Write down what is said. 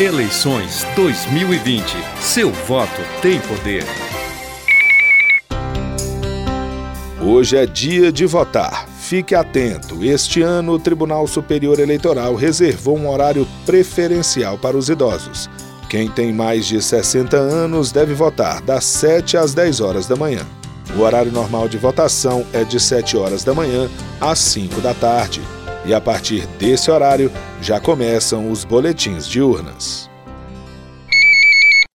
Eleições 2020. Seu voto tem poder. Hoje é dia de votar. Fique atento. Este ano, o Tribunal Superior Eleitoral reservou um horário preferencial para os idosos. Quem tem mais de 60 anos deve votar das 7 às 10 horas da manhã. O horário normal de votação é de 7 horas da manhã às 5 da tarde. E a partir desse horário já começam os boletins de urnas.